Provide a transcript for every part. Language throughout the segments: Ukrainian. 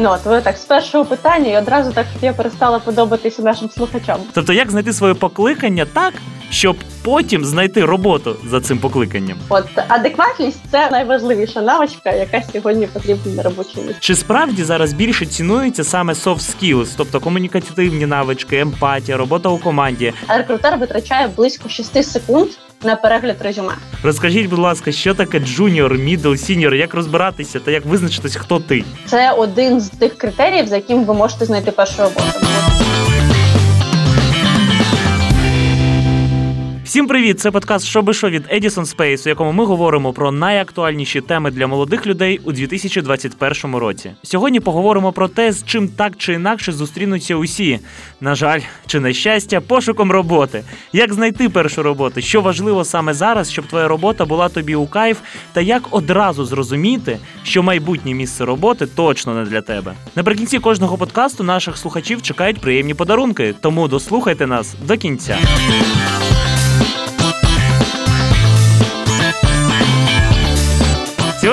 Ну от ви так з першого питання і одразу так я перестала подобатися нашим слухачам. Тобто, як знайти своє покликання так, щоб потім знайти роботу за цим покликанням? От адекватність це найважливіша навичка, яка сьогодні потрібна на робочому місці. Чи справді зараз більше цінується саме soft skills, тобто комунікативні навички, емпатія, робота у команді? Рекрутер витрачає близько 6 секунд на перегляд резюме. Розкажіть, будь ласка, що таке джуніор, мідл, сіньор, як розбиратися та як визначитись, хто ти? Це один з тих критеріїв, за яким ви можете знайти першу роботу. Всім привіт! Це подкаст «Що би що» від Edison Space, у якому ми говоримо про найактуальніші теми для молодих людей у 2021 році. Сьогодні поговоримо про те, з чим так чи інакше зустрінуться усі. На жаль, чи на щастя, пошуком роботи. Як знайти першу роботу? Що важливо саме зараз, щоб твоя робота була тобі у кайф, та як одразу зрозуміти, що майбутнє місце роботи точно не для тебе. Наприкінці кожного подкасту наших слухачів чекають приємні подарунки, тому дослухайте нас до кінця.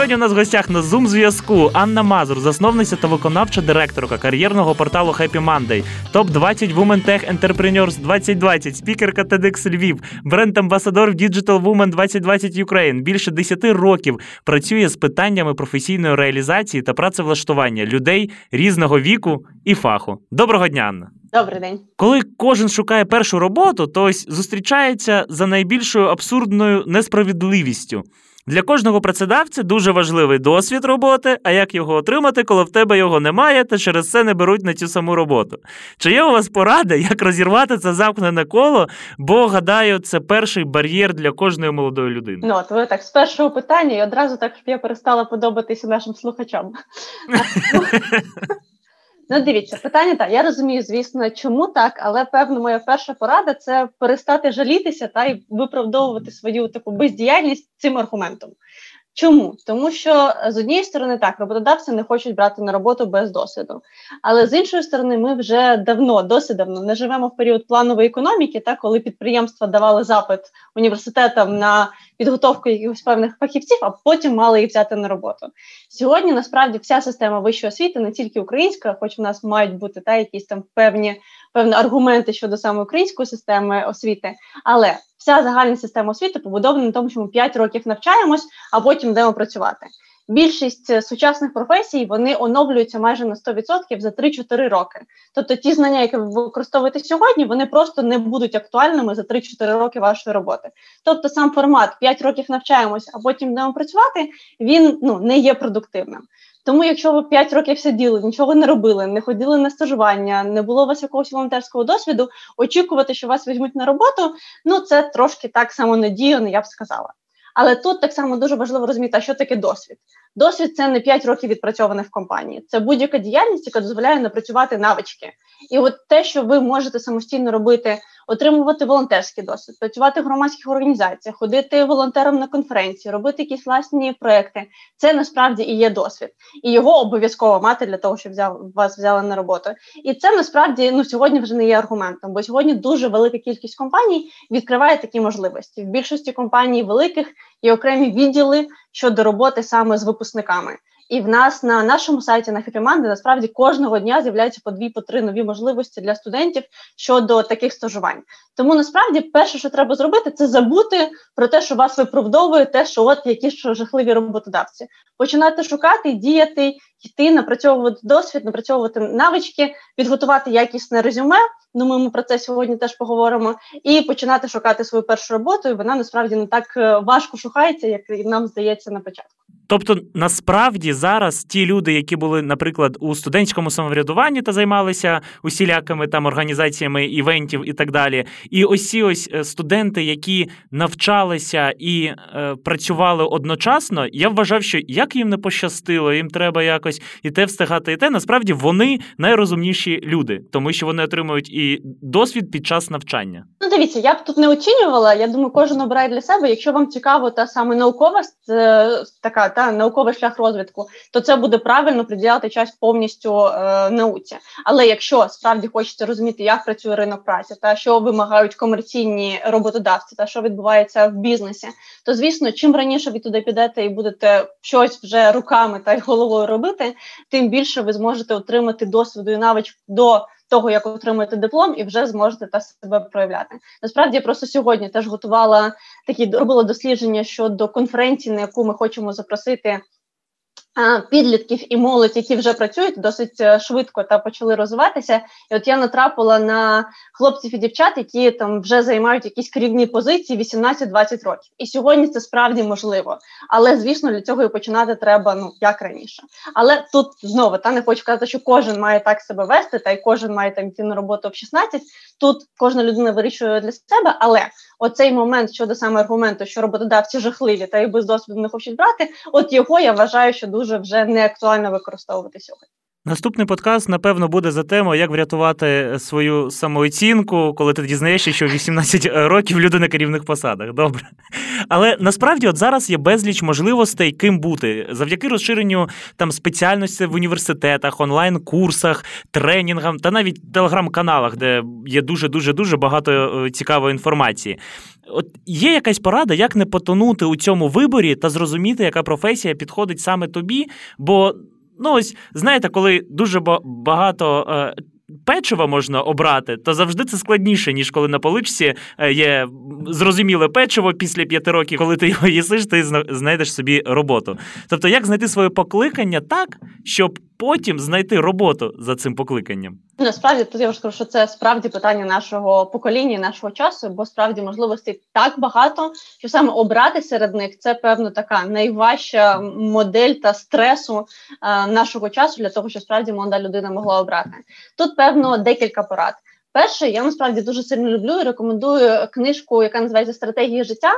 Сьогодні у нас в гостях на Zoom зв'язку Анна Мазур, засновниця та виконавча директорка кар'єрного порталу Happy Monday, топ 20 Women Tech Entrepreneurs 2020, спікерка TEDx Львів, бренд-амбасадор Digital Woman 2020 Ukraine. Більше 10 років працює з питаннями професійної реалізації та працевлаштування людей різного віку і фаху. Доброго дня, Анна. Добрий день. Коли кожен шукає першу роботу, то ось зустрічається за найбільшою абсурдною несправедливістю. Для кожного працедавця дуже важливий досвід роботи, а як його отримати, коли в тебе його немає, та через це не беруть на цю саму роботу. Чи є у вас порада, як розірвати це замкнене коло? Бо гадаю, це перший бар'єр для кожної молодої людини. Ну от ви так з першого питання і одразу так щоб я перестала подобатися нашим слухачам. Ну, дивіться, питання так. Я розумію, звісно, чому так, але певно, моя перша порада це перестати жалітися та й виправдовувати свою таку бездіяльність цим аргументом. Чому? Тому що з однієї сторони так роботодавці не хочуть брати на роботу без досвіду, але з іншої сторони, ми вже давно, досить давно не живемо в період планової економіки, так коли підприємства давали запит університетам на підготовку якихось певних фахівців, а потім мали їх взяти на роботу. Сьогодні насправді вся система вищої освіти, не тільки українська, хоч в нас мають бути та якісь там певні певні аргументи щодо саме української системи освіти, але вся загальна система освіти побудована на тому, що ми 5 років навчаємось, а потім йдемо працювати. Більшість е, сучасних професій вони оновлюються майже на 100% за 3-4 роки. Тобто ті знання, які ви використовуєте сьогодні, вони просто не будуть актуальними за 3-4 роки вашої роботи. Тобто, сам формат 5 років навчаємось, а потім йдемо працювати, він ну не є продуктивним. Тому, якщо ви 5 років сиділи, нічого не робили, не ходили на стажування, не було у вас якогось волонтерського досвіду, очікувати, що вас візьмуть на роботу, ну це трошки так само надіяно, я б сказала. Але тут так само дуже важливо розуміти, що таке досвід. Досвід це не 5 років відпрацьованих в компанії. Це будь-яка діяльність, яка дозволяє напрацювати навички. І от те, що ви можете самостійно робити отримувати волонтерський досвід, працювати в громадських організаціях, ходити волонтером на конференції, робити якісь власні проекти. Це насправді і є досвід, і його обов'язково мати для того, щоб взяв вас взяли на роботу. І це насправді ну сьогодні вже не є аргументом, бо сьогодні дуже велика кількість компаній відкриває такі можливості. В більшості компаній великих є окремі відділи щодо роботи саме з випускниками. І в нас на нашому сайті на Хепіманди насправді кожного дня з'являються по дві, по три нові можливості для студентів щодо таких стажувань. Тому насправді перше, що треба зробити, це забути про те, що вас виправдовує те, що от які ж жахливі роботодавці. Починати шукати, діяти, йти, напрацьовувати досвід, напрацьовувати навички, підготувати якісне резюме. Думаю, ми про це сьогодні теж поговоримо, і починати шукати свою першу роботу. І вона насправді не так е, важко шукається, як нам здається на початку. Тобто, насправді зараз ті люди, які були, наприклад, у студентському самоврядуванні та займалися усілякими там організаціями івентів і так далі, і ось ось е, студенти, які навчалися і е, працювали одночасно, я вважав, що як їм не пощастило, їм треба якось і те встигати, і те насправді вони найрозумніші люди, тому що вони отримують і досвід під час навчання. Ну, дивіться, я б тут не оцінювала. Я думаю, кожен обирає для себе. Якщо вам цікаво, та саме наукова е, така та науковий шлях розвитку, то це буде правильно приділяти час повністю е, науці. Але якщо справді хочете розуміти, як працює ринок праці, та що вимагають комерційні роботодавці, та що відбувається в бізнесі, то звісно, чим раніше ви туди підете і будете щось вже руками та й головою робити. Бути, тим більше ви зможете отримати досвіду і навичок до того, як отримаєте диплом, і вже зможете та себе проявляти. Насправді я просто сьогодні теж готувала такі робила дослідження щодо конференції, на яку ми хочемо запросити підлітків і молодь, які вже працюють досить е, швидко та почали розвиватися. І от я натрапила на хлопців і дівчат, які там вже займають якісь керівні позиції 18-20 років. І сьогодні це справді можливо. Але звісно, для цього і починати треба ну як раніше. Але тут знову та не хочу казати, що кожен має так себе вести, та й кожен має там йти на роботу в 16. Тут кожна людина вирішує для себе, але оцей момент щодо саме аргументу, що роботодавці жахливі та й без досвіду не хочуть брати, от його я вважаю, що дуже вже не актуально використовувати сьогодні. Наступний подкаст, напевно, буде за темою, як врятувати свою самооцінку, коли ти дізнаєшся, що 18 років люди на керівних посадах. Добре. Але насправді от зараз є безліч можливостей, ким бути, завдяки розширенню там спеціальності в університетах, онлайн-курсах, тренінгам та навіть телеграм-каналах, де є дуже дуже дуже багато е, цікавої інформації. От є якась порада, як не потонути у цьому виборі та зрозуміти, яка професія підходить саме тобі, бо. Ну, ось знаєте, коли дуже багато. Е, печива можна обрати, то завжди це складніше, ніж коли на поличці е, є зрозуміле печиво після п'яти років, коли ти його їсиш, ти знайдеш собі роботу. Тобто, як знайти своє покликання так, щоб потім знайти роботу за цим покликанням? Насправді тут я вже скажу, що це справді питання нашого покоління, нашого часу, бо справді можливостей так багато, що саме обрати серед них це певно така найважча модель та стресу е, нашого часу для того, щоб справді молода людина могла обрати. Тут певно декілька порад. Перше, я насправді дуже сильно люблю і рекомендую книжку, яка називається Стратегія життя.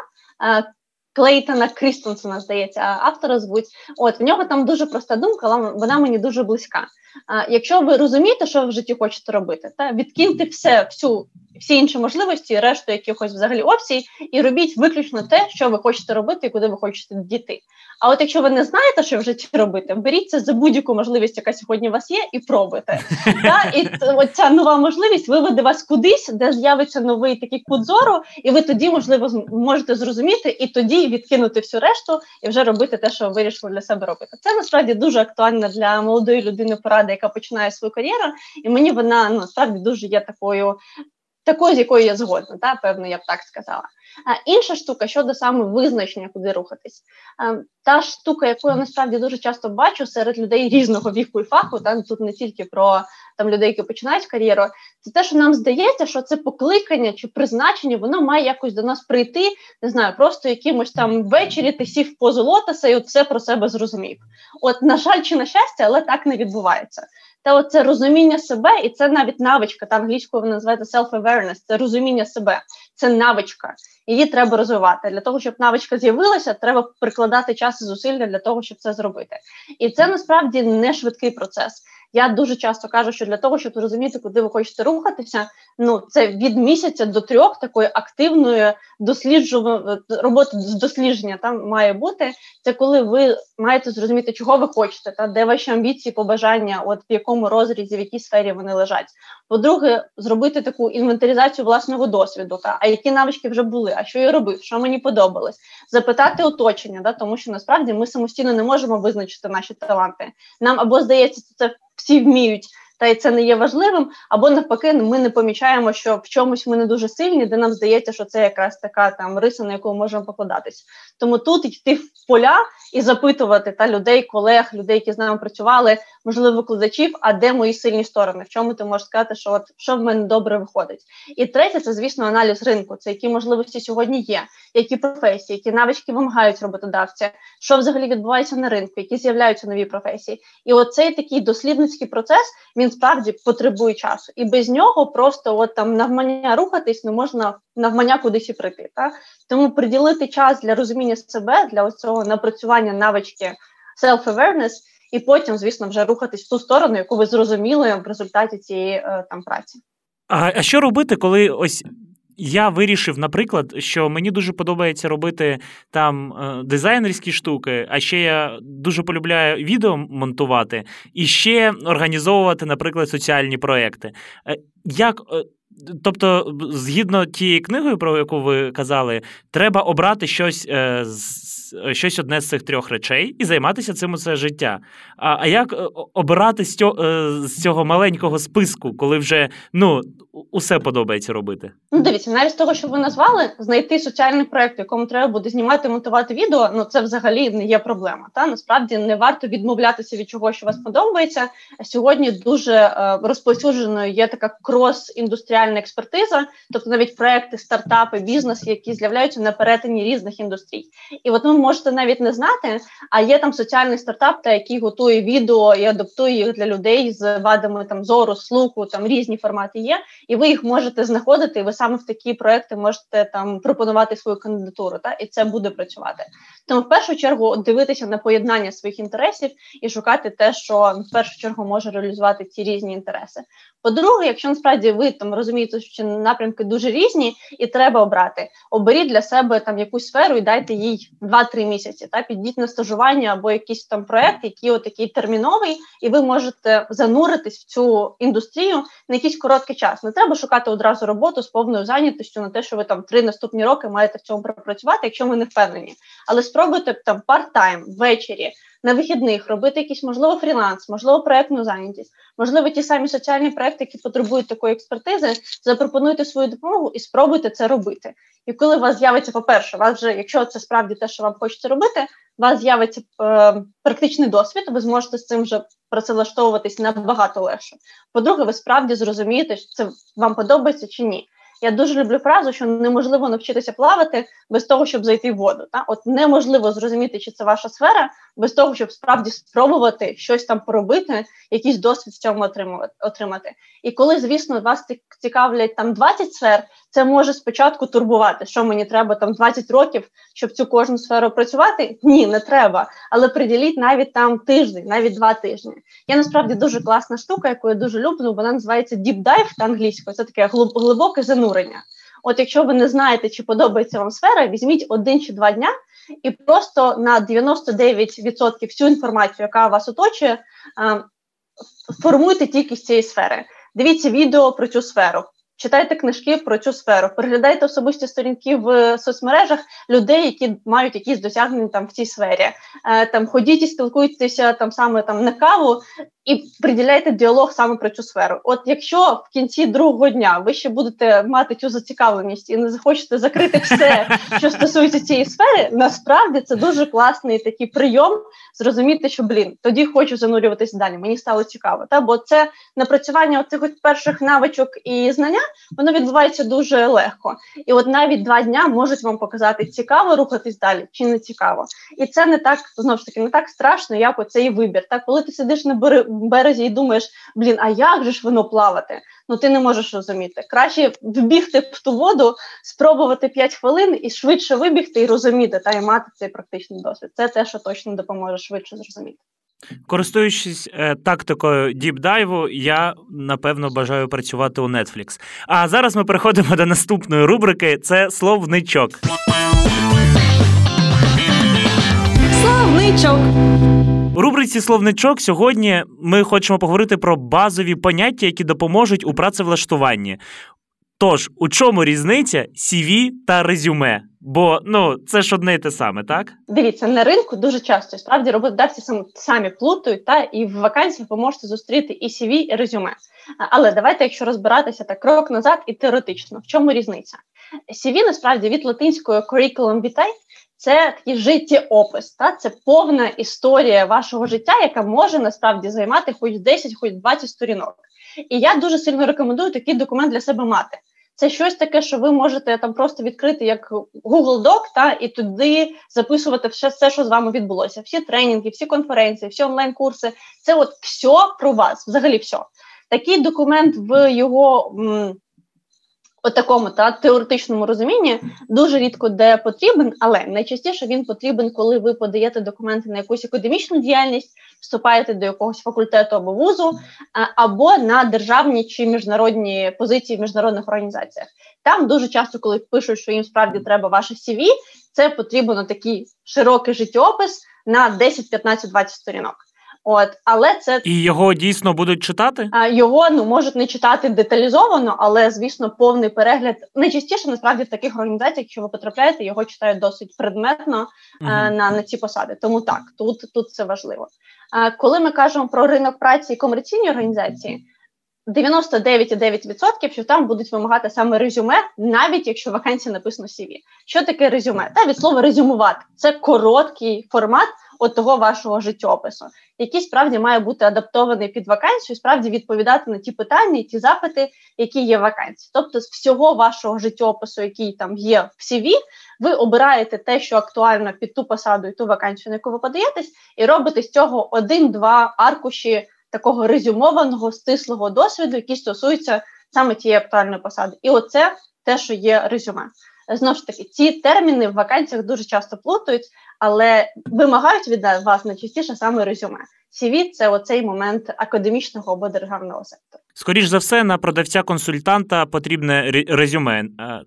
Клейтона Крістонсона, здається, автора звуть. От в нього там дуже проста думка, але вона мені дуже близька. А, Якщо ви розумієте, що ви в житті хочете робити, та відкиньте все, всю всі інші можливості, решту якихось взагалі опцій, і робіть виключно те, що ви хочете робити і куди ви хочете дійти. А от якщо ви не знаєте, що в житті робити, беріться за будь-яку можливість, яка сьогодні у вас є, і пробуйте. Та? І от ця нова можливість виведе вас кудись, де з'явиться новий такий кут зору, і ви тоді, можливо, можете зрозуміти і тоді відкинути всю решту і вже робити те, що ви вирішили для себе робити. Це насправді дуже актуально для молодої людини порада, яка починає свою кар'єру, і мені вона насправді дуже є такою такою, з якою я згодна, та певно, я б так сказала. Інша штука щодо саме визначення, куди рухатись. Та штука, яку я насправді дуже часто бачу серед людей різного віку і фаху, та тут не тільки про там людей, які починають кар'єру, це те, що нам здається, що це покликання чи призначення, воно має якось до нас прийти. Не знаю, просто якимось там ввечері ти сів позу лотоса і от все про себе зрозумів. От, на жаль, чи на щастя, але так не відбувається. Та оце розуміння себе, і це навіть навичка. Та англійською вона називається self-awareness, це розуміння себе, це навичка. Її треба розвивати. Для того, щоб навичка з'явилася, треба прикладати час і зусилля для того, щоб це зробити. І це насправді не швидкий процес. Я дуже часто кажу, що для того, щоб зрозуміти, куди ви хочете рухатися, ну це від місяця до трьох такої активної досліджування роботи з дослідження там має бути. Це коли ви маєте зрозуміти, чого ви хочете, та де ваші амбіції, побажання, от в якому розрізі, в якій сфері вони лежать. По-друге, зробити таку інвентаризацію власного досвіду, та а які навички вже були, а що я робив, що мені подобалось, запитати оточення, да, тому що насправді ми самостійно не можемо визначити наші таланти. Нам або здається, це всі вміють та й це не є важливим, або навпаки, ми не помічаємо, що в чомусь ми не дуже сильні, де нам здається, що це якраз така там риса, на яку ми можемо покладатись. Тому тут йти в поля і запитувати та людей, колег, людей, які з нами працювали, можливо, викладачів, а де мої сильні сторони, в чому ти можеш сказати, що от що в мене добре виходить. І третє, це звісно аналіз ринку. Це які можливості сьогодні є, які професії, які навички вимагають роботодавця, що взагалі відбувається на ринку, які з'являються нові професії. І оцей такий дослідницький процес він він справді потребує часу, і без нього просто от там навмання рухатись не можна навмання кудись і прийти. Так? Тому приділити час для розуміння себе, для ось цього напрацювання навички self-awareness, і потім, звісно, вже рухатись в ту сторону, яку ви зрозуміли в результаті цієї е, там праці. А, а що робити, коли ось я вирішив, наприклад, що мені дуже подобається робити там е, дизайнерські штуки, а ще я дуже полюбляю відео монтувати і ще організовувати, наприклад, соціальні проекти. Е, як е, тобто, згідно тієї книгою, про яку ви казали, треба обрати щось е, щось одне з цих трьох речей і займатися цим усе життя. А а як е, обирати з цього, з цього маленького списку, коли вже ну усе подобається робити? Ну, дивіться, навіть з того, що ви назвали, знайти соціальний проект, в якому треба буде знімати монтувати відео. Ну це взагалі не є проблема. Та насправді не варто відмовлятися від чого, що вас подобається. Сьогодні дуже е, розповсюдженою є така крос-індустріальна експертиза, тобто навіть проекти, стартапи, бізнес, які з'являються на перетині різних індустрій. І от ви можете навіть не знати, а є там соціальний стартап, та який готує відео і адаптує їх для людей з вадами там зору, слуху, там різні формати є, і ви їх можете знаходити. і Ви саме в такі проекти можете там пропонувати свою кандидатуру, та і це буде працювати. Тому в першу чергу дивитися на поєднання своїх інтересів і шукати те, що в першу чергу може реалізувати ці різні інтереси. По-друге, якщо насправді ви там розумієте, що напрямки дуже різні, і треба обрати, оберіть для себе там якусь сферу і дайте їй 2-3 місяці. Та підіть на стажування або якийсь там проект, який отакий терміновий, і ви можете зануритись в цю індустрію на якийсь короткий час. Не треба шукати одразу роботу з повною зайнятістю на те, що ви там три наступні роки маєте в цьому пропрацювати, якщо ви не впевнені. Але спробуйте там парт-тайм ввечері на вихідних робити якийсь, можливо, фріланс, можливо, проектну зайнятість, можливо, ті самі соціальні проекти, які потребують такої експертизи, запропонуйте свою допомогу і спробуйте це робити. І коли у вас з'явиться, по-перше, вас вже, якщо це справді те, що вам хочеться робити, у вас з'явиться е, практичний досвід, ви зможете з цим вже працевлаштовуватись набагато легше. По-друге, ви справді зрозумієте, що це вам подобається чи ні. Я дуже люблю фразу, що неможливо навчитися плавати без того, щоб зайти в воду. Та от неможливо зрозуміти, чи це ваша сфера, без того, щоб справді спробувати щось там поробити, якийсь досвід в цьому отримати. І коли, звісно, вас цікавлять там 20 сфер, це може спочатку турбувати, що мені треба там 20 років, щоб цю кожну сферу працювати. Ні, не треба. Але приділіть навіть там тиждень, навіть два тижні. Є насправді дуже класна штука, яку я дуже люблю. Вона називається Deep Dive та англійською. Це таке глибоке занурення. От якщо ви не знаєте, чи подобається вам сфера, візьміть один чи два дня і просто на 99% всю інформацію, яка вас оточує, формуйте тільки з цієї сфери. Дивіться відео про цю сферу. Читайте книжки про цю сферу, переглядайте особисті сторінки в соцмережах людей, які мають якісь досягнення там в цій сфері. Е, там ходіть і спілкуйтеся там саме там на каву і приділяйте діалог саме про цю сферу. От якщо в кінці другого дня ви ще будете мати цю зацікавленість і не захочете закрити все, що стосується цієї сфери, насправді це дуже класний такий прийом зрозуміти, що блін, тоді хочу занурюватися далі. Мені стало цікаво. Та бо це напрацювання оцих перших навичок і знання, воно відбувається дуже легко. І от навіть два дня можуть вам показати, цікаво рухатись далі чи не цікаво. І це не так знову ж таки не так страшно, як оцей вибір. Так, коли ти сидиш на березі і думаєш, блін, а як же ж воно плавати? Ну ти не можеш розуміти. Краще вбігти в ту воду, спробувати 5 хвилин і швидше вибігти і розуміти та й мати цей практичний досвід. Це те, що точно допоможе швидше зрозуміти. Користуючись е, тактикою діпдайву, я напевно бажаю працювати у Netflix. А зараз ми переходимо до наступної рубрики: це словничок. Словничок. У рубриці Словничок сьогодні ми хочемо поговорити про базові поняття, які допоможуть у працевлаштуванні. Тож, у чому різниця CV та резюме? Бо ну це ж одне і те саме, так? Дивіться, на ринку дуже часто справді роботодавці самі, самі плутають, та і в вакансіях ви можете зустріти і CV, і резюме. Але давайте, якщо розбиратися так крок назад і теоретично, в чому різниця? CV насправді від латинської curriculum vitae це такий життєопис, та це повна історія вашого життя, яка може насправді займати хоч 10, хоч 20 сторінок. І я дуже сильно рекомендую такий документ для себе мати. Це щось таке, що ви можете там просто відкрити як Google Doc, та і туди записувати все, все, що з вами відбулося. Всі тренінги, всі конференції, всі онлайн-курси. Це от все про вас, взагалі все. Такий документ в його м, от такому та теоретичному розумінні дуже рідко де потрібен, але найчастіше він потрібен, коли ви подаєте документи на якусь академічну діяльність, вступаєте до якогось факультету або вузу, або на державні чи міжнародні позиції в міжнародних організаціях. Там дуже часто, коли пишуть, що їм справді треба ваше CV, це потрібно такий широкий життєопис на 10, 15, 20 сторінок. От, але це і його дійсно будуть читати? А, Його ну можуть не читати деталізовано, але звісно, повний перегляд найчастіше насправді в таких організаціях, якщо ви потрапляєте, його читають досить предметно угу. е, на на ці посади. Тому так, тут тут це важливо. А коли ми кажемо про ринок праці і комерційні організації. 99,9%, що там будуть вимагати саме резюме, навіть якщо вакансія написано CV. Що таке резюме? Та від слова резюмувати це короткий формат от того вашого життєопису, який справді має бути адаптований під вакансію, справді відповідати на ті питання, ті запити, які є в вакансії. Тобто, з всього вашого життєопису, який там є в CV, ви обираєте те, що актуально під ту посаду і ту вакансію, на яку ви подаєтесь, і робите з цього один-два аркуші такого резюмованого стислого досвіду, який стосується саме тієї актуальної посади. І оце те, що є резюме. Знову ж таки, ці терміни в вакансіях дуже часто плутають, але вимагають від вас найчастіше саме резюме. CV – це оцей момент академічного або державного сектору. Скоріш за все, на продавця-консультанта потрібне резюме,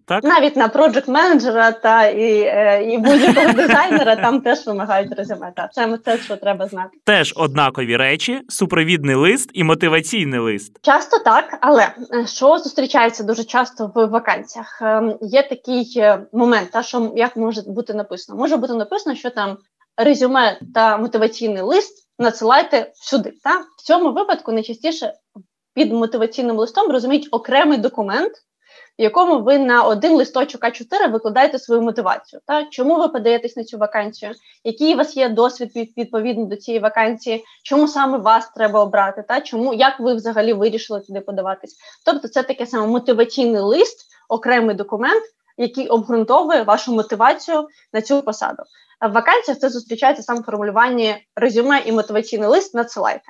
так? Навіть на проджект менеджера та і е, і будь-якого дизайнера там теж вимагають резюме. Та це це що треба знати. Теж однакові речі: супровідний лист і мотиваційний лист. Часто так, але е, що зустрічається дуже часто в вакансіях? Є такий е, момент, та що як може бути написано? Може бути написано, що там резюме та мотиваційний лист надсилайте сюди. Та в цьому випадку найчастіше під мотиваційним листом розуміють окремий документ, в якому ви на один листочок А4 викладаєте свою мотивацію. Та чому ви подаєтесь на цю вакансію? Який у вас є досвід відповідно до цієї вакансії? Чому саме вас треба обрати? Та чому як ви взагалі вирішили туди подаватись? Тобто, це таке саме мотиваційний лист, окремий документ, який обґрунтовує вашу мотивацію на цю посаду. В вакансіях це зустрічається саме формулювання резюме і мотиваційний лист надсилайте.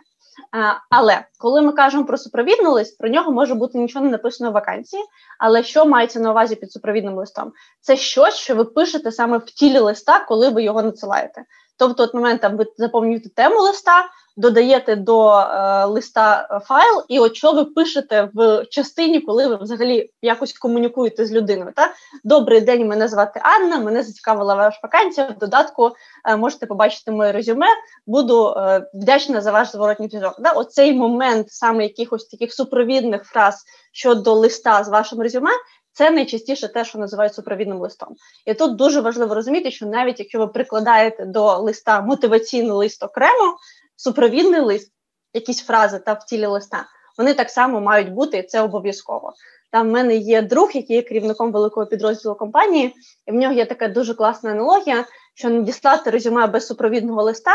Але коли ми кажемо про супровідний лист, про нього може бути нічого не написано в вакансії. Але що мається на увазі під супровідним листом? Це щось, що ви пишете саме в тілі листа, коли ви його надсилаєте. Тобто, от момент там ви заповнюєте тему листа, додаєте до е, листа е, файл, і от що ви пишете в частині, коли ви взагалі якось комунікуєте з людиною. Та? Добрий день, мене звати Анна, мене зацікавила ваша вакансія. В додатку е, можете побачити моє резюме. Буду е, вдячна за ваш зворотній зв'язок. Да? Оцей момент саме якихось таких супровідних фраз щодо листа з вашим резюме. Це найчастіше те, що називають супровідним листом. І тут дуже важливо розуміти, що навіть якщо ви прикладаєте до листа мотиваційний лист окремо, супровідний лист, якісь фрази та в тілі листа, вони так само мають бути, і це обов'язково. Там в мене є друг, який є керівником великого підрозділу компанії, і в нього є така дуже класна аналогія, що надіслати резюме без супровідного листа.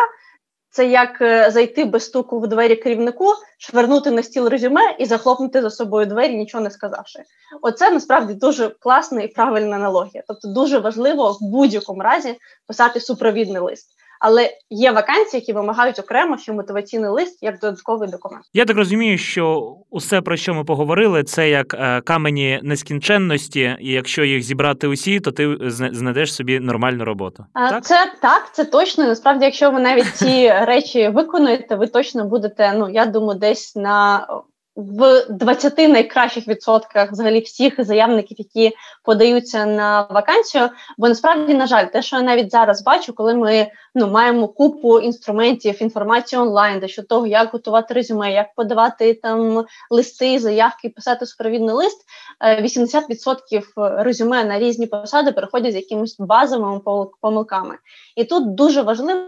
Це як е, зайти без стуку в двері керівнику, швернути на стіл резюме і захлопнути за собою двері, нічого не сказавши. Оце насправді дуже класна і правильна аналогія. Тобто, дуже важливо в будь-якому разі писати супровідний лист. Але є вакансії, які вимагають окремо ще мотиваційний лист як додатковий документ. Я так розумію, що усе про що ми поговорили, це як е, камені нескінченності, і якщо їх зібрати усі, то ти знайдеш собі нормальну роботу. А, так? Це так, це точно. Насправді, якщо ви навіть ці речі виконуєте, ви точно будете. Ну я думаю, десь на в 20 найкращих відсотках взагалі всіх заявників, які подаються на вакансію. Бо насправді, на жаль, те, що я навіть зараз бачу, коли ми ну маємо купу інструментів, інформації онлайн, де щодо того, як готувати резюме, як подавати там листи, заявки, писати супровідний лист. 80% е, резюме на різні посади переходять з якимись базовими помилками, і тут дуже важливо.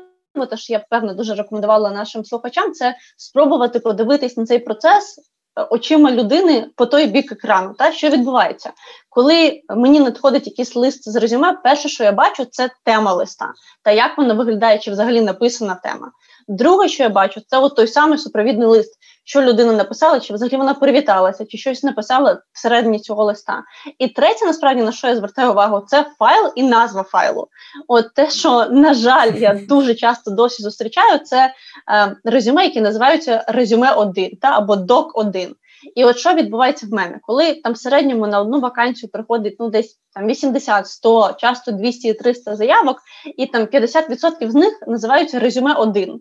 Те, що я певно дуже рекомендувала нашим слухачам, це спробувати подивитись на цей процес очима людини по той бік екрану. Та що відбувається, коли мені надходить якийсь лист з резюме, перше, що я бачу, це тема листа та як вона виглядає, чи взагалі написана тема. Друге, що я бачу, це от той самий супровідний лист, що людина написала, чи взагалі вона привіталася, чи щось написала всередині цього листа. І третє, насправді, на що я звертаю увагу, це файл і назва файлу. От те, що, на жаль, я дуже часто досі зустрічаю, це е, резюме, які називаються резюме 1 та або док 1 і от що відбувається в мене, коли там в середньому на одну вакансію приходить ну десь там 80, 100, часто 200 300 заявок, і там 50% з них називаються резюме 1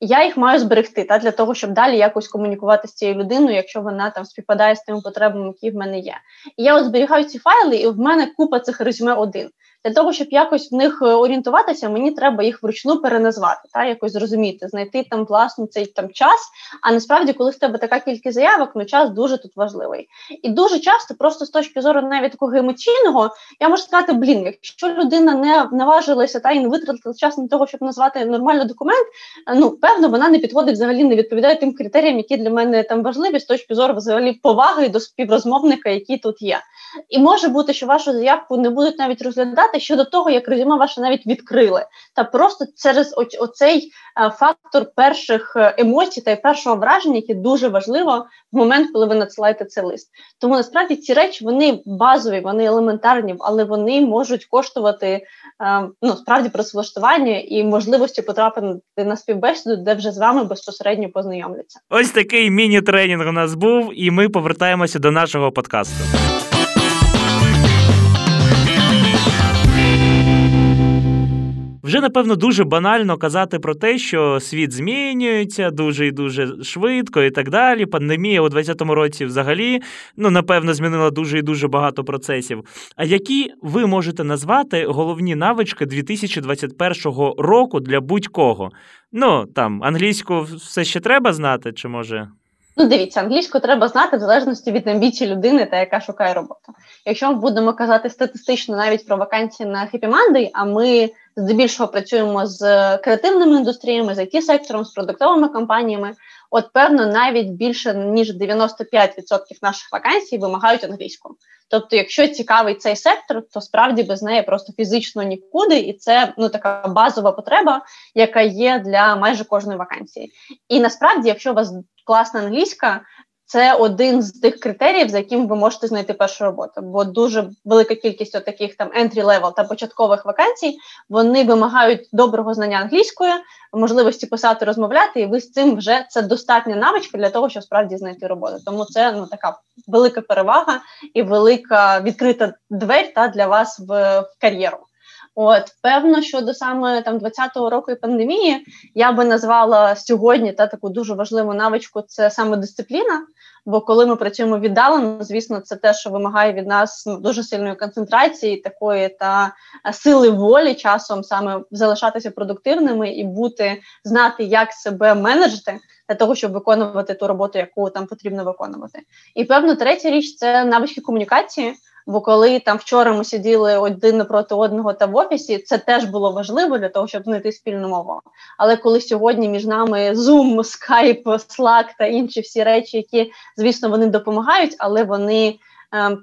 я їх маю зберегти та для того, щоб далі якось комунікувати з цією людиною, якщо вона там співпадає з тими потребами, які в мене є. І я от зберігаю ці файли, і в мене купа цих резюме один. Для того, щоб якось в них орієнтуватися, мені треба їх вручну переназвати, та якось зрозуміти, знайти там власне цей там час. А насправді, коли в тебе така кількість заявок, ну час дуже тут важливий. І дуже часто, просто з точки зору навіть такого емоційного, я можу сказати, блін, якщо людина не наважилася та і не витратила час на того, щоб назвати нормально документ, ну певно, вона не підходить взагалі, не відповідає тим критеріям, які для мене там важливі з точки зору взагалі поваги до співрозмовника, який тут є. І може бути, що вашу заявку не будуть навіть розглядати щодо того, як резюме ваше навіть відкрили, та просто через оцей е, фактор перших е, емоцій та першого враження, яке дуже важливо в момент, коли ви надсилаєте цей лист. Тому насправді ці речі вони базові, вони елементарні, але вони можуть коштувати е, ну справді працевлаштування і можливості потрапити на співбесіду, де вже з вами безпосередньо познайомляться. Ось такий міні-тренінг у нас був, і ми повертаємося до нашого подкасту. Вже напевно дуже банально казати про те, що світ змінюється дуже і дуже швидко, і так далі. Пандемія у 2020 році, взагалі, ну напевно, змінила дуже і дуже багато процесів. А які ви можете назвати головні навички 2021 року для будь-кого? Ну там англійську все ще треба знати, чи може? Ну, дивіться, англійську треба знати в залежності від амбіції людини та яка шукає роботу. Якщо ми будемо казати статистично навіть про вакансії на Happy а ми здебільшого працюємо з креативними індустріями, з it сектором, з продуктовими компаніями. От, певно, навіть більше ніж 95% наших вакансій вимагають англійську. Тобто, якщо цікавий цей сектор, то справді без неї просто фізично нікуди, і це ну така базова потреба, яка є для майже кожної вакансії. І насправді, якщо у вас класна англійська, це один з тих критеріїв, за яким ви можете знайти першу роботу. Бо дуже велика кількість таких там entry-level та початкових вакансій вони вимагають доброго знання англійської, можливості писати, розмовляти, і ви з цим вже це достатня навичка для того, щоб справді знайти роботу. Тому це ну така велика перевага і велика відкрита двері та для вас в кар'єру. От певно, що до саме там 20-го року і пандемії я би назвала сьогодні та таку дуже важливу навичку це саме дисципліна. Бо коли ми працюємо віддалено, звісно, це те, що вимагає від нас ну, дуже сильної концентрації, такої та сили волі часом саме залишатися продуктивними і бути, знати, як себе менеджити для того, щоб виконувати ту роботу, яку там потрібно виконувати. І певно, третя річ це навички комунікації. Бо коли там вчора ми сиділи один проти одного та в офісі, це теж було важливо для того, щоб знайти спільну мову. Але коли сьогодні між нами Zoom, Skype, Slack та інші всі речі, які звісно вони допомагають, але вони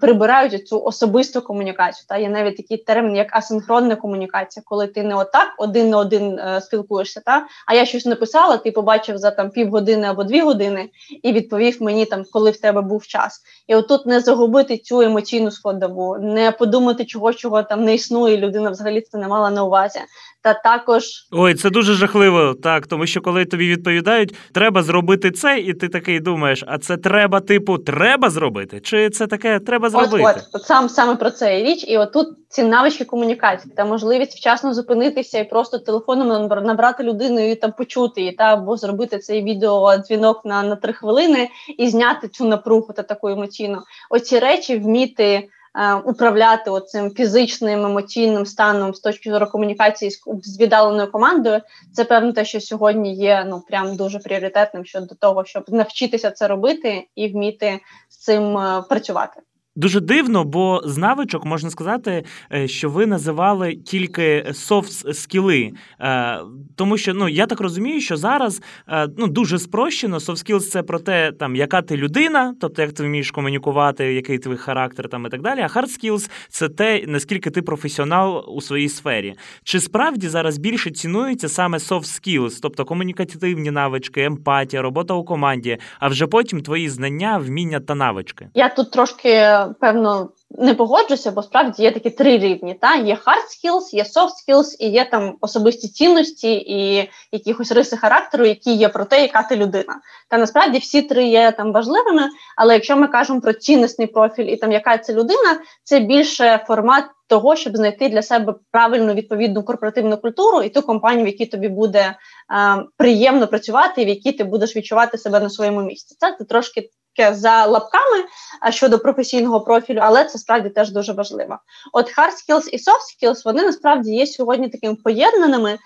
прибирають цю особисту комунікацію. Та є навіть такий термін, як асинхронна комунікація, коли ти не отак один на один е, спілкуєшся. Та а я щось написала, ти побачив за там півгодини або дві години, і відповів мені там, коли в тебе був час. І отут не загубити цю емоційну складову, не подумати, чого чого там не існує. Людина взагалі це не мала на увазі та також ой, це дуже жахливо, так тому що коли тобі відповідають, треба зробити це, і ти такий думаєш, а це треба, типу, треба зробити? Чи це таке треба зробити? От, от, от сам саме про це і річ, і отут ці навички комунікації та можливість вчасно зупинитися і просто телефоном набрати людину і там почути її, та або зробити цей відеодзвінок на на три хвилини і зняти цю напругу та таку емоційну. Оці речі вміти. Е, управляти оцим фізичним емоційним станом з точки зору комунікації з віддаленою командою, це певно те, що сьогодні є ну прям дуже пріоритетним щодо того, щоб навчитися це робити і вміти з цим е, працювати. Дуже дивно, бо з навичок можна сказати, е, що ви називали тільки софт скіли. Е, тому що ну я так розумію, що зараз е, ну дуже спрощено. Soft skills – це про те, там яка ти людина, тобто як ти вмієш комунікувати, який твій характер там і так далі. А hard skills – це те, наскільки ти професіонал у своїй сфері. Чи справді зараз більше цінується саме soft skills, тобто комунікативні навички, емпатія, робота у команді, а вже потім твої знання, вміння та навички? Я тут трошки певно не погоджуся, бо справді є такі три рівні. Та Є hard skills, є soft skills і є там особисті цінності і якихось риси характеру, які є про те, яка ти людина. Та насправді всі три є там важливими. Але якщо ми кажемо про цінностний профіль і там яка це людина, це більше формат. Того, щоб знайти для себе правильну відповідну корпоративну культуру і ту компанію, в якій тобі буде е, приємно працювати, і в якій ти будеш відчувати себе на своєму місці. Це, це трошки за лапками щодо професійного профілю, але це справді теж дуже важливо. От hard skills і soft skills, вони насправді є сьогодні такими поєднаними,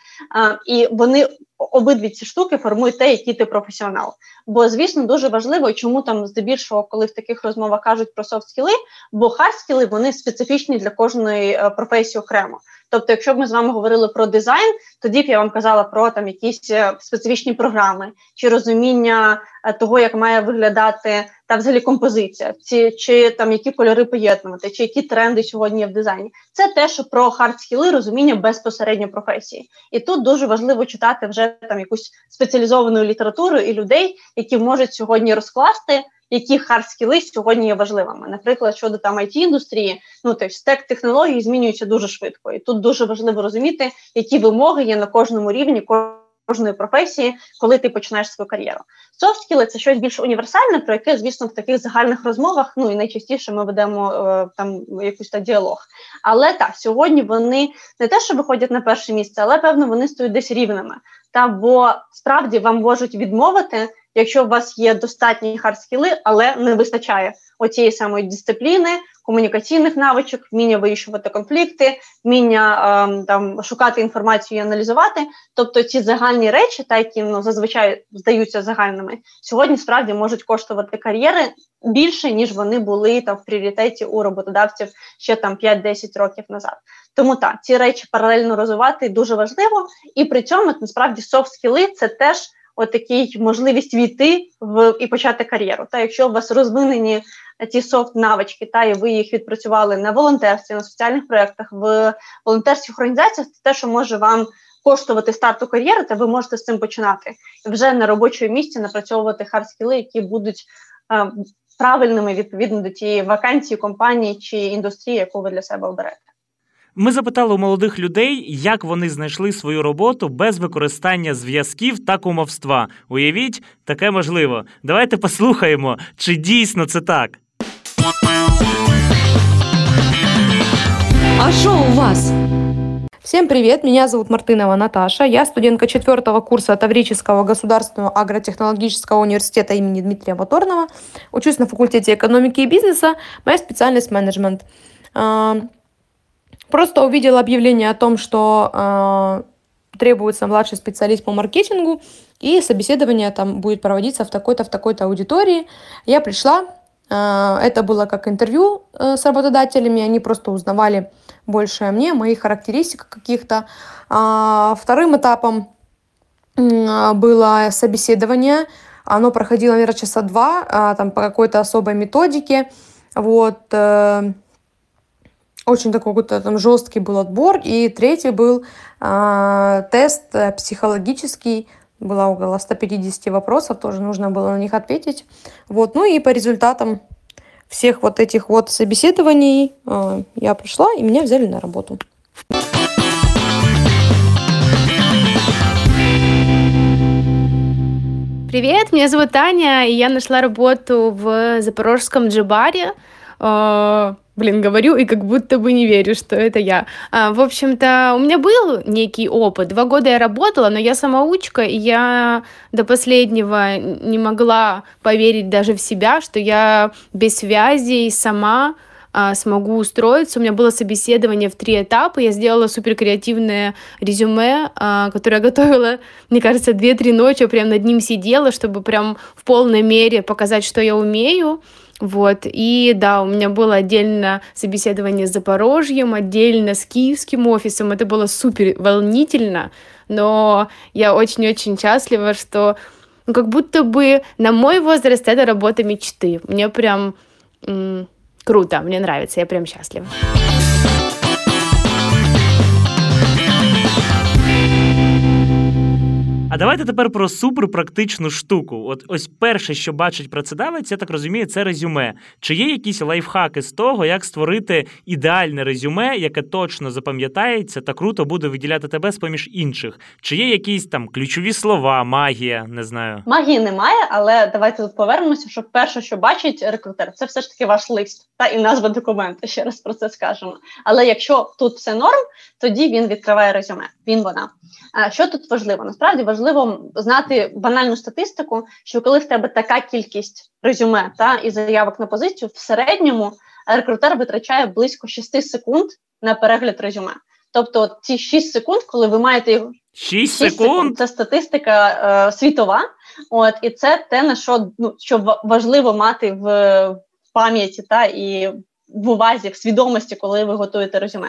і вони обидві ці штуки формують те, який ти професіонал. Бо, звісно, дуже важливо, чому там здебільшого, коли в таких розмовах кажуть про софт скіли, бо хард скіли вони специфічні для кожної е, професії окремо. Тобто, якщо б ми з вами говорили про дизайн, тоді б я вам казала про там якісь е, специфічні програми чи розуміння е, того, як має виглядати та взагалі композиція, чи, чи там які кольори поєднувати, чи які тренди сьогодні є в дизайні. Це те, що про хард-скіли розуміння безпосередньо професії, і тут дуже важливо читати вже там якусь спеціалізовану літературу і людей, які можуть сьогодні розкласти які хард-скіли сьогодні є важливими. Наприклад, щодо там it індустрії, ну тобто стек технологій змінюється дуже швидко, і тут дуже важливо розуміти, які вимоги є на кожному рівні кожної професії, коли ти починаєш свою кар'єру. Софт-скіли – це щось більш універсальне, про яке, звісно, в таких загальних розмовах, ну і найчастіше ми ведемо е, там якийсь та діалог. Але так, сьогодні вони не те, що виходять на перше місце, але певно вони стають десь рівними. Та бо справді вам можуть відмовити, якщо у вас є достатні хард-скіли, але не вистачає оцієї самої дисципліни, комунікаційних навичок, вміння вирішувати конфлікти, вміння е, там шукати інформацію і аналізувати. Тобто ці загальні речі, та які ну зазвичай здаються загальними, сьогодні справді можуть коштувати кар'єри більше ніж вони були там в пріоритеті у роботодавців ще там 5-10 років назад. Тому так, ці речі паралельно розвивати дуже важливо, і при цьому насправді софт скіли це теж отакий можливість війти в і почати кар'єру. Та якщо у вас розвинені ці софт навички, та і ви їх відпрацювали на волонтерстві, на соціальних проєктах, в волонтерських організаціях, це те, що може вам коштувати старту кар'єри, та ви можете з цим починати вже на робочому місці напрацьовувати хард-скіли, які будуть е, правильними відповідно до тієї вакансії, компанії чи індустрії, яку ви для себе оберете. Ми запитали у молодих людей, як вони знайшли свою роботу без використання зв'язків та кумовства. Уявіть, таке можливо. Давайте послухаємо, чи дійсно це так. А що у вас? Всем привет, меня зовут Мартынова Наташа, я студентка четвертого курса Таврического государственного агротехнологического университета имени Дмитрия Моторного, учусь на факультете экономики и бизнеса, моя специальность менеджмент. Просто увидела объявление о том, что э, требуется младший специалист по маркетингу, и собеседование там будет проводиться в такой-то, в такой-то аудитории. Я пришла, э, это было как интервью э, с работодателями, они просто узнавали больше о мне, моих характеристик каких-то. А, вторым этапом было собеседование, оно проходило, наверное, часа два, а, там по какой-то особой методике, вот, э, очень такой какой-то там жесткий был отбор. И третий был а, э, тест психологический, было около 150 вопросов, тоже нужно было на них ответить. Вот, ну и по результатам всех вот этих вот собеседований э, я пришла, и меня взяли на работу. Привет, меня зовут Таня, и я нашла работу в запорожском Джибаре. Э, блин, говорю и как будто бы не верю, что это я. А, в общем-то, у меня был некий опыт. Два года я работала, но я самоучка, и я до последнего не могла поверить даже в себя, что я без связей сама а, смогу устроиться. У меня было собеседование в три этапа. Я сделала супер креативное резюме, а, которое я готовила, мне кажется, две-три ночи, прям над ним сидела, чтобы прям в полной мере показать, что я умею. Вот, и да, у меня было отдельно собеседование с Запорожьем, отдельно с киевским офисом, это было супер волнительно, но я очень-очень счастлива, что ну, как будто бы на мой возраст это работа мечты. Мне прям круто, мне нравится, я прям счастлива. А давайте тепер про суперпрактичну штуку. От ось перше, що бачить працедавець, я так розумію, це резюме. Чи є якісь лайфхаки з того, як створити ідеальне резюме, яке точно запам'ятається та круто буде виділяти тебе з поміж інших? Чи є якісь там ключові слова, магія? Не знаю. Магії немає, але давайте тут повернемося, що перше, що бачить рекрутер, це все ж таки ваш лист та і назва документа. Ще раз про це скажемо. Але якщо тут все норм, тоді він відкриває резюме. Він вона. А що тут важливо? Насправді важливо важливо знати банальну статистику, що коли в тебе така кількість резюме та і заявок на позицію, в середньому рекрутер витрачає близько 6 секунд на перегляд резюме. Тобто, ці 6 секунд, коли ви маєте його 6 секунд? секунд це статистика е, світова. От і це те на що ну що важливо мати в пам'яті та і в увазі, в свідомості, коли ви готуєте резюме.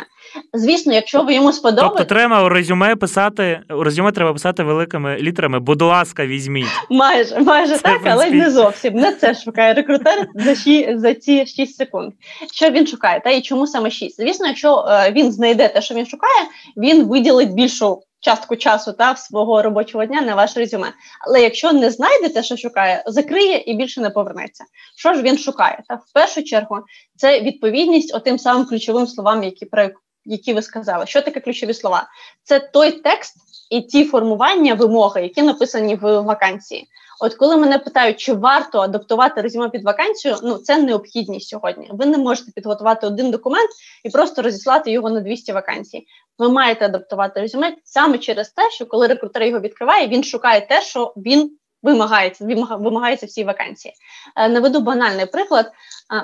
Звісно, якщо ви йому сподобаєте... Тобто треба у резюме писати, у резюме треба писати великими літерами, будь ласка, візьміть. Майже, майже це, так, але не зовсім. Не це шукає рекрутер за ші, за ці 6 секунд. Що він шукає? Та і чому саме 6? Звісно, якщо е, він знайде те, що він шукає, він виділить більшу частку часу та свого робочого дня на ваше резюме. Але якщо не знайдете, що шукає, закриє і більше не повернеться. Що ж він шукає? Та в першу чергу це відповідність отим самим ключовим словам, які про які ви сказали. Що таке ключові слова? Це той текст і ті формування вимоги, які написані в вакансії. От коли мене питають, чи варто адаптувати резюме під вакансію, ну це необхідність сьогодні. Ви не можете підготувати один документ і просто розіслати його на 200 вакансій. Ви маєте адаптувати резюме саме через те, що коли рекрутер його відкриває, він шукає те, що він вимагається, вимагається в цій вакансії. Е, наведу банальний приклад.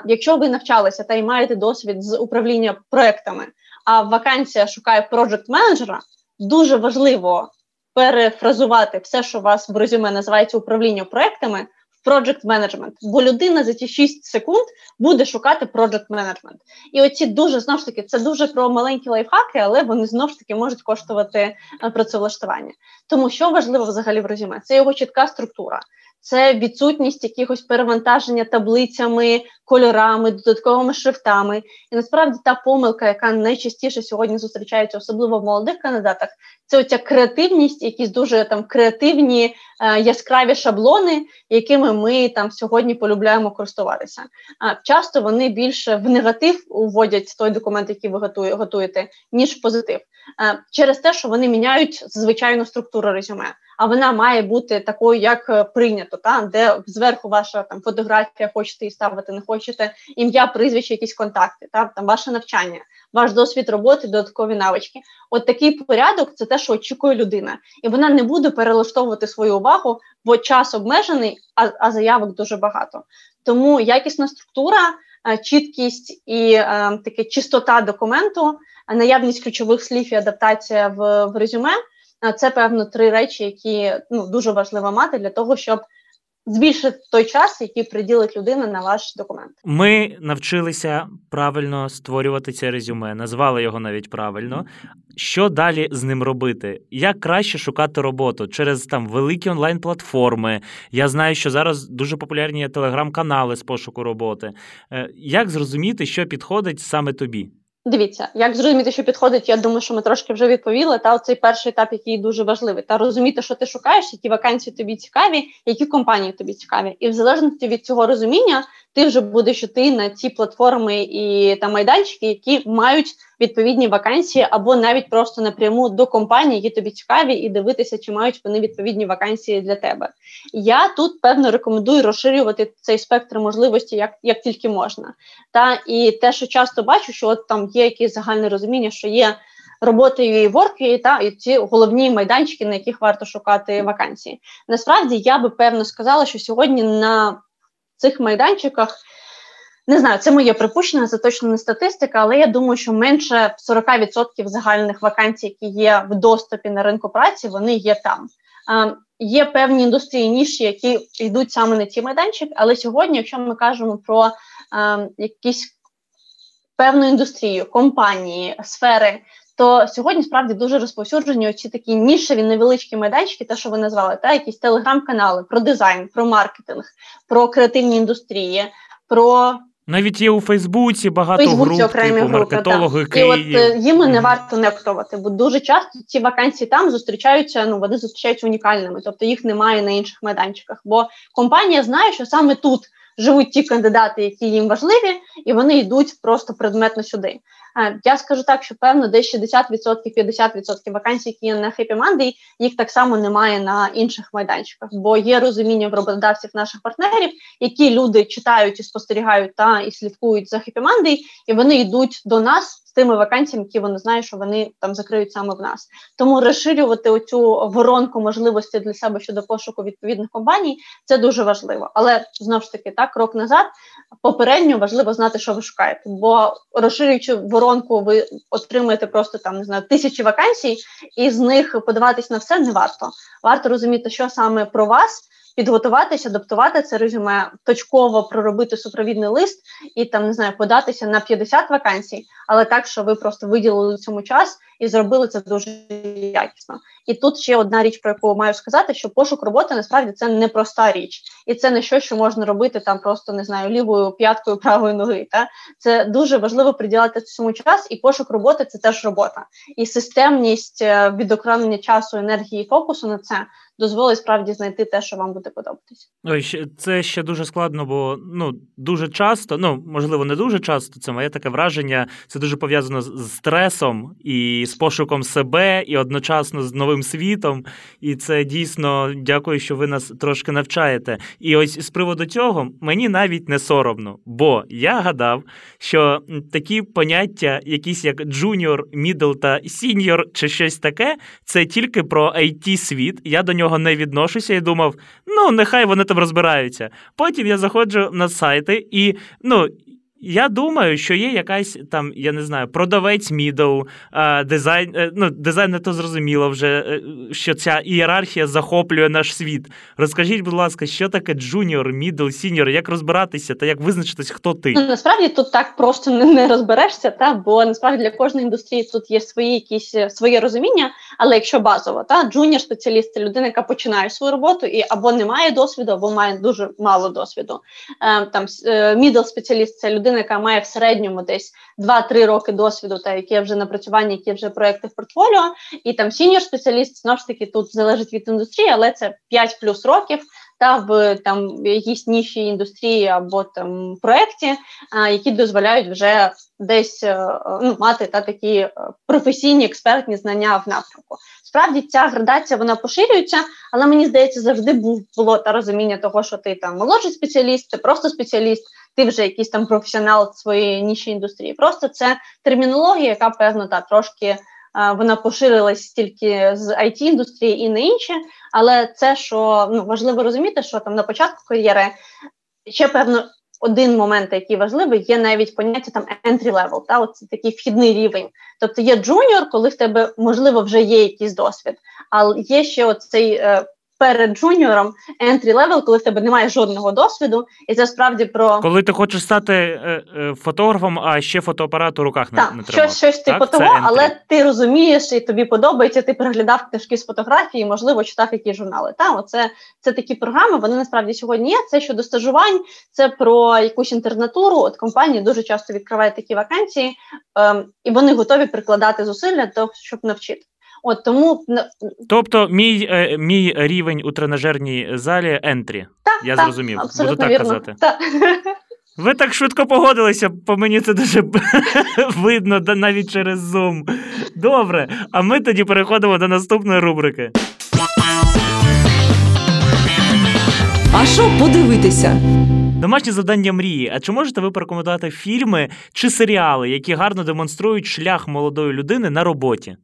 Якщо ви навчалися та й маєте досвід з управління проектами, а вакансія шукає проджект менеджера, дуже важливо перефразувати все, що у вас в резюме називається управління проектами, в project management. Бо людина за ті 6 секунд буде шукати project management. І оці дуже знову ж таки це дуже про маленькі лайфхаки, але вони знову ж таки можуть коштувати е, працевлаштування. Тому що важливо взагалі в резюме, це його чітка структура це відсутність якихось перевантаження таблицями, кольорами, додатковими шрифтами. І насправді та помилка, яка найчастіше сьогодні зустрічається, особливо в молодих кандидатах, це оця креативність, якісь дуже там креативні е, яскраві шаблони, якими ми там сьогодні полюбляємо користуватися. А часто вони більше в негатив уводять той документ, який ви готуєте, ніж в позитив, е, через те, що вони міняють звичайну структуру резюме а вона має бути такою, як е, прийнято, та де зверху ваша там фотографія, хочете її ставити, не хочете ім'я, прізвище, якісь контакти, та там ваше навчання, ваш досвід роботи, додаткові навички. От такий порядок це те, що очікує людина, і вона не буде перелаштовувати свою увагу, бо час обмежений, а, а заявок дуже багато. Тому якісна структура, е, чіткість і е, таке чистота документу, наявність ключових слів і адаптація в, в резюме це певно три речі, які ну дуже важливо мати для того, щоб збільшити той час, який приділить людина на ваш документ. Ми навчилися правильно створювати це резюме, назвали його навіть правильно. Що далі з ним робити? Як краще шукати роботу через там великі онлайн-платформи? Я знаю, що зараз дуже популярні телеграм-канали з пошуку роботи. Е, як зрозуміти, що підходить саме тобі? Дивіться, як зрозуміти, що підходить, я думаю, що ми трошки вже відповіли. Та цей перший етап, який дуже важливий, та розуміти, що ти шукаєш, які вакансії тобі цікаві, які компанії тобі цікаві, і в залежності від цього розуміння ти вже будеш йти на ті платформи і та майданчики, які мають відповідні вакансії, або навіть просто напряму до компаній, які тобі цікаві, і дивитися, чи мають вони відповідні вакансії для тебе. Я тут певно рекомендую розширювати цей спектр можливостей, як як тільки можна. Та і те, що часто бачу, що от там є якесь загальне розуміння, що є. Роботи і WorkUA, та і ці головні майданчики, на яких варто шукати вакансії. Насправді я би певно сказала, що сьогодні на цих майданчиках. Не знаю, це моє припущення, це точно не статистика, але я думаю, що менше 40% загальних вакансій, які є в доступі на ринку праці, вони є там. Е, Є певні індустрії ніші, які йдуть саме на ці майданчики, але сьогодні, якщо ми кажемо про е, якісь певну індустрію, компанії, сфери, то сьогодні справді дуже розповсюджені оці такі нішеві невеличкі майданчики, те, що ви назвали, та якісь телеграм-канали про дизайн, про маркетинг, про креативні індустрії, про навіть є у Фейсбуці багато Фейсбуці груп, окремі типу, групи, маркетологи так. І от е, їм не варто нехтувати, бо дуже часто ці вакансії там зустрічаються. Ну вони зустрічаються унікальними, тобто їх немає на інших майданчиках. Бо компанія знає, що саме тут живуть ті кандидати, які їм важливі, і вони йдуть просто предметно сюди. Е, я скажу так, що певно, десь 60%, 50% вакансій, які є на Monday, їх так само немає на інших майданчиках, бо є розуміння в роботодавців наших партнерів, які люди читають і спостерігають та і слідкують за Monday, і вони йдуть до нас тими вакансіями, які вони знають, що вони там закриють саме в нас. Тому розширювати оцю воронку можливості для себе щодо пошуку відповідних компаній це дуже важливо. Але знову ж таки, так крок назад попередньо важливо знати, що ви шукаєте, бо розширюючи воронку, ви отримуєте просто там не знаю тисячі вакансій, і з них подаватись на все не варто. Варто розуміти, що саме про вас підготуватися, адаптувати це резюме, точково проробити супровідний лист і там не знаю, податися на 50 вакансій, але так, що ви просто виділили цьому час і зробили це дуже якісно. І тут ще одна річ, про яку маю сказати, що пошук роботи насправді це непроста річ, і це не щось, що можна робити там просто не знаю лівою п'яткою правої ноги. Та це дуже важливо приділяти цьому час, і пошук роботи це теж робота, і системність е, відокремлення часу, енергії і фокусу на це дозволить справді знайти те, що вам буде подобатися. Ой, це ще дуже складно, бо ну дуже часто, ну можливо, не дуже часто. Це моє таке враження. Це дуже пов'язано з стресом і з пошуком себе, і одночасно з новим світом. І це дійсно дякую, що ви нас трошки навчаєте. І ось з приводу цього мені навіть не соромно, бо я гадав, що такі поняття, якісь як джуніор, мідл та сіньор, чи щось таке, це тільки про IT світ. Я до нього не відношуся і думав, ну, нехай вони там розбираються. Потім я заходжу на сайти і ну, я думаю, що є якась там, я не знаю, продавець мідл, дизайн, е, ну, дизайн не то зрозуміло вже, е, що ця ієрархія захоплює наш світ. Розкажіть, будь ласка, що таке джуніор, мідл, сіньор, як розбиратися та як визначитись, хто ти? Ну, насправді тут так просто не розберешся, та бо насправді для кожної індустрії тут є свої якісь е, своє розуміння, але якщо базово, та джуніор спеціаліст це людина, яка починає свою роботу і або не має досвіду, або має дуже мало досвіду. Там мідл спеціаліст це людина людина, яка має в середньому десь 2-3 роки досвіду, та які вже напрацювання, які вже проекти в портфоліо, і там сіньор спеціаліст знову ж таки тут залежить від індустрії, але це 5 плюс років. Та в там якійсь нішій індустрії або там проєкті, які дозволяють вже десь е, ну, мати та такі е, професійні експертні знання в напрямку. Справді ця градація вона поширюється, але мені здається, завжди було та розуміння того, що ти там молодший спеціаліст, ти просто спеціаліст ти вже якийсь там професіонал своєї ніші індустрії. Просто це термінологія, яка певно та трошки. Вона поширилась тільки з it індустрії і не інше, але це що ну важливо розуміти, що там на початку кар'єри ще певно один момент, який важливий, є навіть поняття там entry level, та оце такий вхідний рівень. Тобто є джуніор, коли в тебе можливо вже є якийсь досвід, але є ще оцей е, перед джуніором entry level, коли в тебе немає жодного досвіду, і це справді про коли ти хочеш стати е, е, фотографом, а ще фотоапарат у руках так, не, не тримав. щось щось типу того, але ти розумієш, і тобі подобається. Ти переглядав книжки з фотографії, можливо, читав якісь журнали. Та оце це такі програми. Вони насправді сьогодні є. Це щодо стажувань, це про якусь інтернатуру. От компанії дуже часто відкривають такі вакансії, ем, і вони готові прикладати зусилля для того, щоб навчити. От тому тобто, мій е, мій рівень у тренажерній залі ентрі. Так, Я так, зрозумів. Буду так вірно. казати. Так. Ви так швидко погодилися, по мені це дуже видно навіть через Zoom. Добре, а ми тоді переходимо до наступної рубрики. А що подивитися? Домашнє завдання мрії. А чи можете ви порекомендувати фільми чи серіали, які гарно демонструють шлях молодої людини на роботі?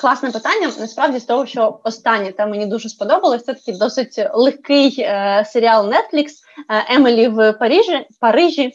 Класне питання. Насправді з того, що останнє та мені дуже сподобалось. Це такий досить легкий е, серіал Netflix е, Емелі в Парижі. Парижі.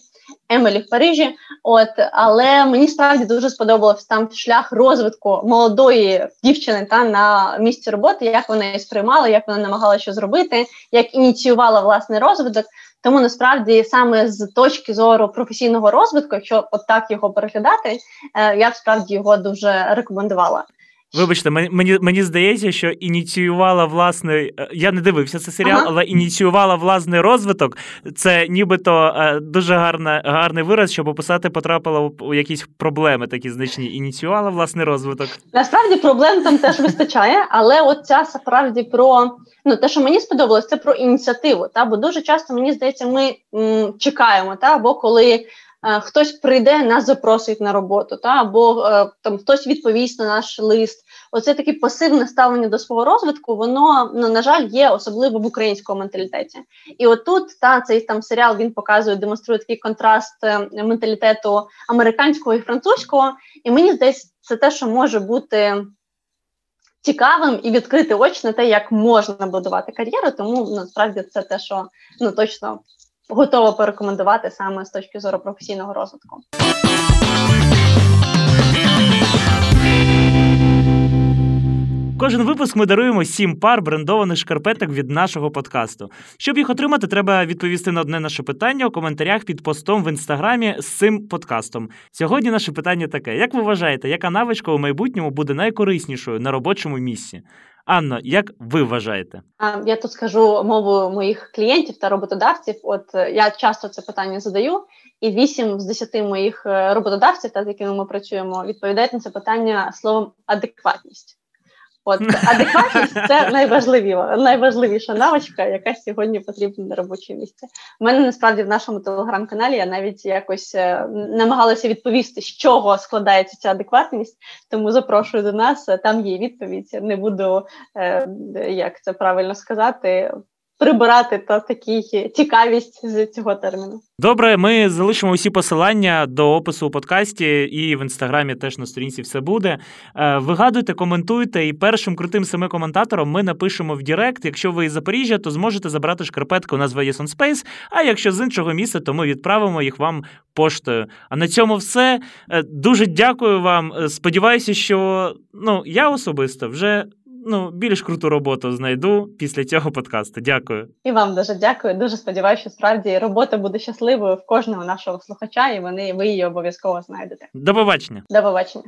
Емелі в Парижі, от але мені справді дуже сподобався там шлях розвитку молодої дівчини та на місці роботи, як вона її сприймала, як вона намагалася зробити, як ініціювала власний розвиток. Тому насправді саме з точки зору професійного розвитку, якщо от так його переглядати, е, я б справді його дуже рекомендувала. Вибачте, мені мені здається, що ініціювала власний. Е, я не дивився цей серіал, ага. але ініціювала власний розвиток. Це нібито е, дуже гарна, гарний вираз, щоб описати, потрапила у якісь проблеми такі значні. Ініціювала власний розвиток. Насправді проблем там теж вистачає, але от ця справді про ну те, що мені сподобалось, це про ініціативу. Та бо дуже часто мені здається, ми м, чекаємо, та або коли. Е, хтось прийде, нас запросить на роботу, та або е, там хтось відповість на наш лист. оце таке пасивне ставлення до свого розвитку, воно ну на жаль є особливо в українському менталітеті. І отут та цей там серіал він показує, демонструє такий контраст е, менталітету американського і французького. І мені здається, це те, що може бути. Цікавим і відкрити очі на те, як можна будувати кар'єру, тому насправді це те, що ну точно готова порекомендувати саме з точки зору професійного розвитку. Кожен випуск ми даруємо сім пар брендованих шкарпеток від нашого подкасту. Щоб їх отримати, треба відповісти на одне наше питання у коментарях під постом в інстаграмі з цим подкастом. Сьогодні наше питання таке: як ви вважаєте, яка навичка у майбутньому буде найкориснішою на робочому місці? Анно, як ви вважаєте? Я тут скажу мову моїх клієнтів та роботодавців. От е, я часто це питання задаю, і вісім з десяти моїх е, роботодавців, та з якими ми працюємо, відповідають на це питання словом адекватність. От адекватність це найважливіша, найважливіша навичка, яка сьогодні потрібна на робочому місці. У мене насправді в нашому телеграм-каналі я навіть якось е, намагалася відповісти, з чого складається ця адекватність. Тому запрошую до нас. Там є відповідь. Не буду е, як це правильно сказати, прибирати та такі цікавість з цього терміну. Добре, ми залишимо усі посилання до опису у подкасті, і в інстаграмі теж на сторінці все буде. Е, вигадуйте, коментуйте, і першим крутим семи коментатором ми напишемо в Директ. Якщо ви із Запоріжжя, то зможете забрати шкарпетку назва Yes Space, А якщо з іншого міста, то ми відправимо їх вам поштою. А на цьому все. Е, дуже дякую вам. Е, сподіваюся, що ну я особисто вже ну, більш круту роботу знайду після цього подкасту. Дякую. І вам дуже дякую. Дуже сподіваюся, що справді робота буде щасливою в кожного нашого слухача, і вони ви її обов'язково знайдете. До побачення. До побачення.